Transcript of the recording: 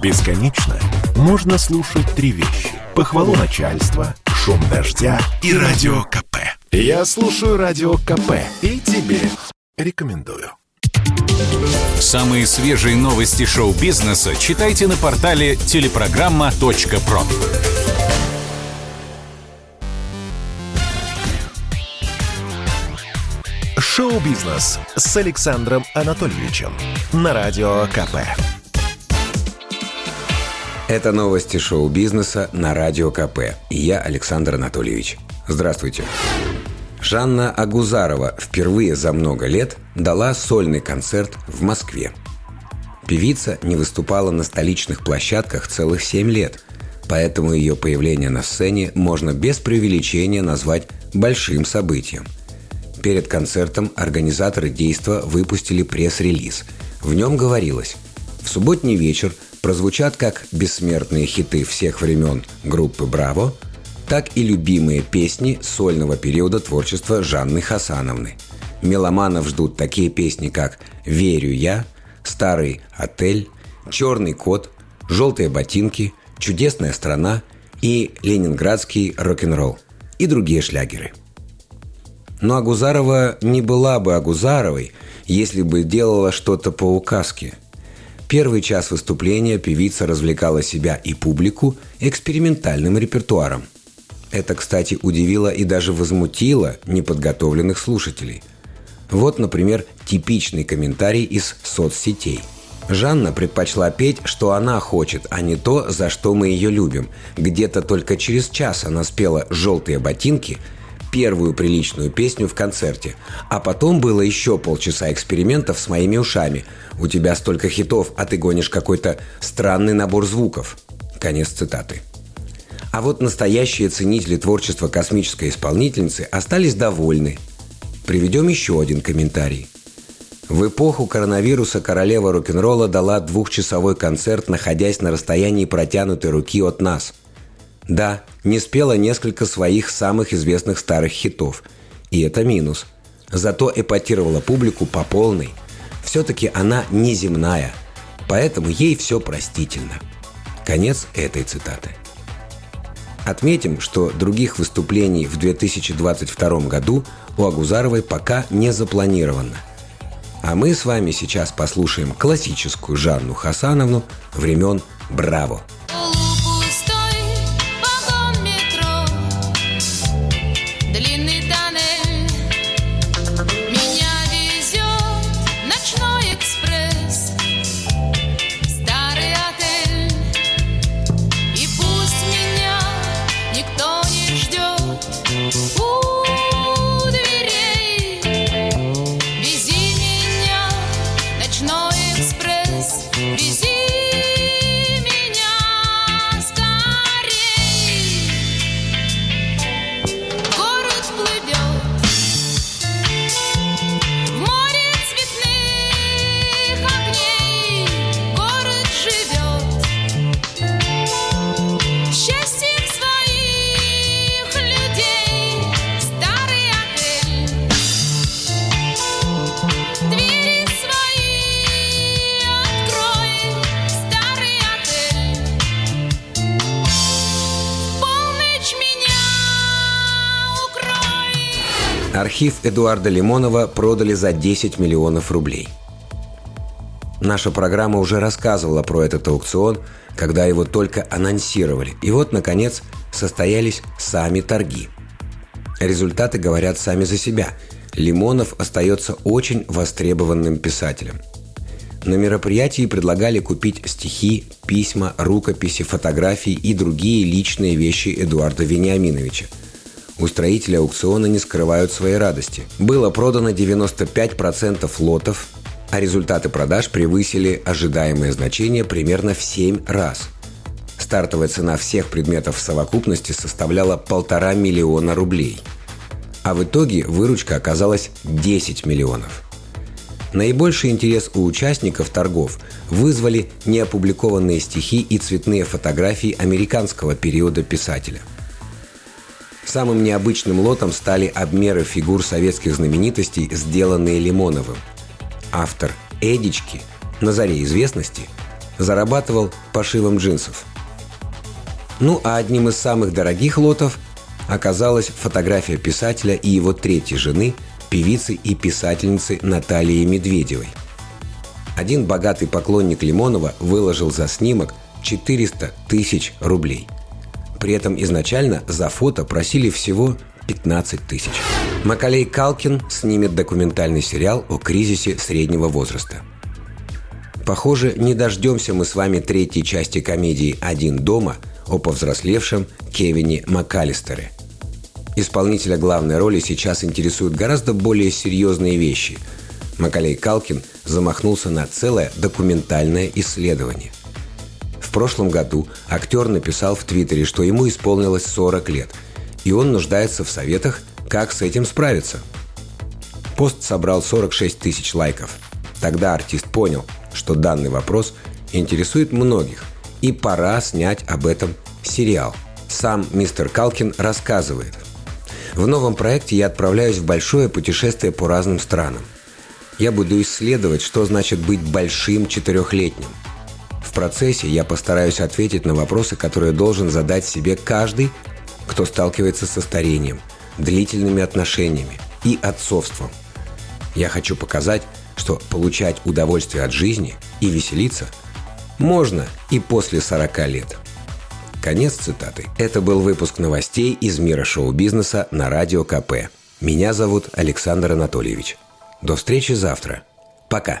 Бесконечно можно слушать три вещи. Похвалу начальства, шум дождя и радио КП. Я слушаю радио КП и тебе рекомендую. Самые свежие новости шоу-бизнеса читайте на портале телепрограмма.про. Шоу-бизнес с Александром Анатольевичем на радио КП. Это новости шоу-бизнеса на Радио КП. Я Александр Анатольевич. Здравствуйте. Жанна Агузарова впервые за много лет дала сольный концерт в Москве. Певица не выступала на столичных площадках целых семь лет, поэтому ее появление на сцене можно без преувеличения назвать большим событием. Перед концертом организаторы действа выпустили пресс-релиз. В нем говорилось «В субботний вечер – прозвучат как бессмертные хиты всех времен группы «Браво», так и любимые песни сольного периода творчества Жанны Хасановны. Меломанов ждут такие песни, как «Верю я», «Старый отель», «Черный кот», «Желтые ботинки», «Чудесная страна» и «Ленинградский рок-н-ролл» и другие шлягеры. Но Агузарова не была бы Агузаровой, если бы делала что-то по указке – Первый час выступления певица развлекала себя и публику экспериментальным репертуаром. Это, кстати, удивило и даже возмутило неподготовленных слушателей. Вот, например, типичный комментарий из соцсетей. Жанна предпочла петь, что она хочет, а не то, за что мы ее любим. Где-то только через час она спела «Желтые ботинки», первую приличную песню в концерте. А потом было еще полчаса экспериментов с моими ушами. У тебя столько хитов, а ты гонишь какой-то странный набор звуков. Конец цитаты. А вот настоящие ценители творчества космической исполнительницы остались довольны. Приведем еще один комментарий. В эпоху коронавируса королева рок-н-ролла дала двухчасовой концерт, находясь на расстоянии протянутой руки от нас – да, не спела несколько своих самых известных старых хитов. И это минус. Зато эпатировала публику по полной. Все-таки она неземная. Поэтому ей все простительно. Конец этой цитаты. Отметим, что других выступлений в 2022 году у Агузаровой пока не запланировано. А мы с вами сейчас послушаем классическую Жанну Хасановну времен «Браво». Архив Эдуарда Лимонова продали за 10 миллионов рублей. Наша программа уже рассказывала про этот аукцион, когда его только анонсировали. И вот, наконец, состоялись сами торги. Результаты говорят сами за себя. Лимонов остается очень востребованным писателем. На мероприятии предлагали купить стихи, письма, рукописи, фотографии и другие личные вещи Эдуарда Вениаминовича – Устроители аукциона не скрывают своей радости. Было продано 95% лотов, а результаты продаж превысили ожидаемые значения примерно в 7 раз. Стартовая цена всех предметов в совокупности составляла полтора миллиона рублей. А в итоге выручка оказалась 10 миллионов. Наибольший интерес у участников торгов вызвали неопубликованные стихи и цветные фотографии американского периода писателя – Самым необычным лотом стали обмеры фигур советских знаменитостей, сделанные Лимоновым. Автор «Эдички» на заре известности зарабатывал пошивом джинсов. Ну а одним из самых дорогих лотов оказалась фотография писателя и его третьей жены, певицы и писательницы Натальи Медведевой. Один богатый поклонник Лимонова выложил за снимок 400 тысяч рублей. При этом изначально за фото просили всего 15 тысяч. Макалей Калкин снимет документальный сериал о кризисе среднего возраста. Похоже, не дождемся мы с вами третьей части комедии «Один дома» о повзрослевшем Кевине МакАлистере. Исполнителя главной роли сейчас интересуют гораздо более серьезные вещи. Макалей Калкин замахнулся на целое документальное исследование. В прошлом году актер написал в Твиттере, что ему исполнилось 40 лет – и он нуждается в советах, как с этим справиться. Пост собрал 46 тысяч лайков. Тогда артист понял, что данный вопрос интересует многих, и пора снять об этом сериал. Сам мистер Калкин рассказывает. В новом проекте я отправляюсь в большое путешествие по разным странам. Я буду исследовать, что значит быть большим четырехлетним. В процессе я постараюсь ответить на вопросы, которые должен задать себе каждый, кто сталкивается со старением, длительными отношениями и отцовством. Я хочу показать, что получать удовольствие от жизни и веселиться можно и после 40 лет. Конец цитаты. Это был выпуск новостей из мира шоу-бизнеса на Радио КП. Меня зовут Александр Анатольевич. До встречи завтра. Пока.